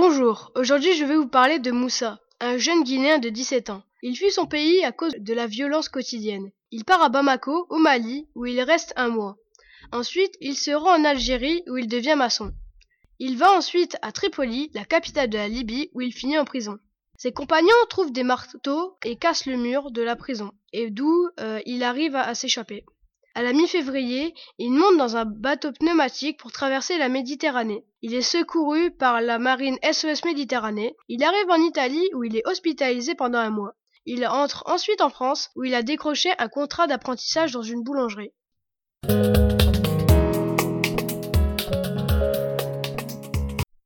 Bonjour, aujourd'hui je vais vous parler de Moussa, un jeune Guinéen de 17 ans. Il fuit son pays à cause de la violence quotidienne. Il part à Bamako, au Mali, où il reste un mois. Ensuite, il se rend en Algérie, où il devient maçon. Il va ensuite à Tripoli, la capitale de la Libye, où il finit en prison. Ses compagnons trouvent des marteaux et cassent le mur de la prison, et d'où euh, il arrive à, à s'échapper. À la mi-février, il monte dans un bateau pneumatique pour traverser la Méditerranée. Il est secouru par la marine SOS Méditerranée. Il arrive en Italie où il est hospitalisé pendant un mois. Il entre ensuite en France où il a décroché un contrat d'apprentissage dans une boulangerie.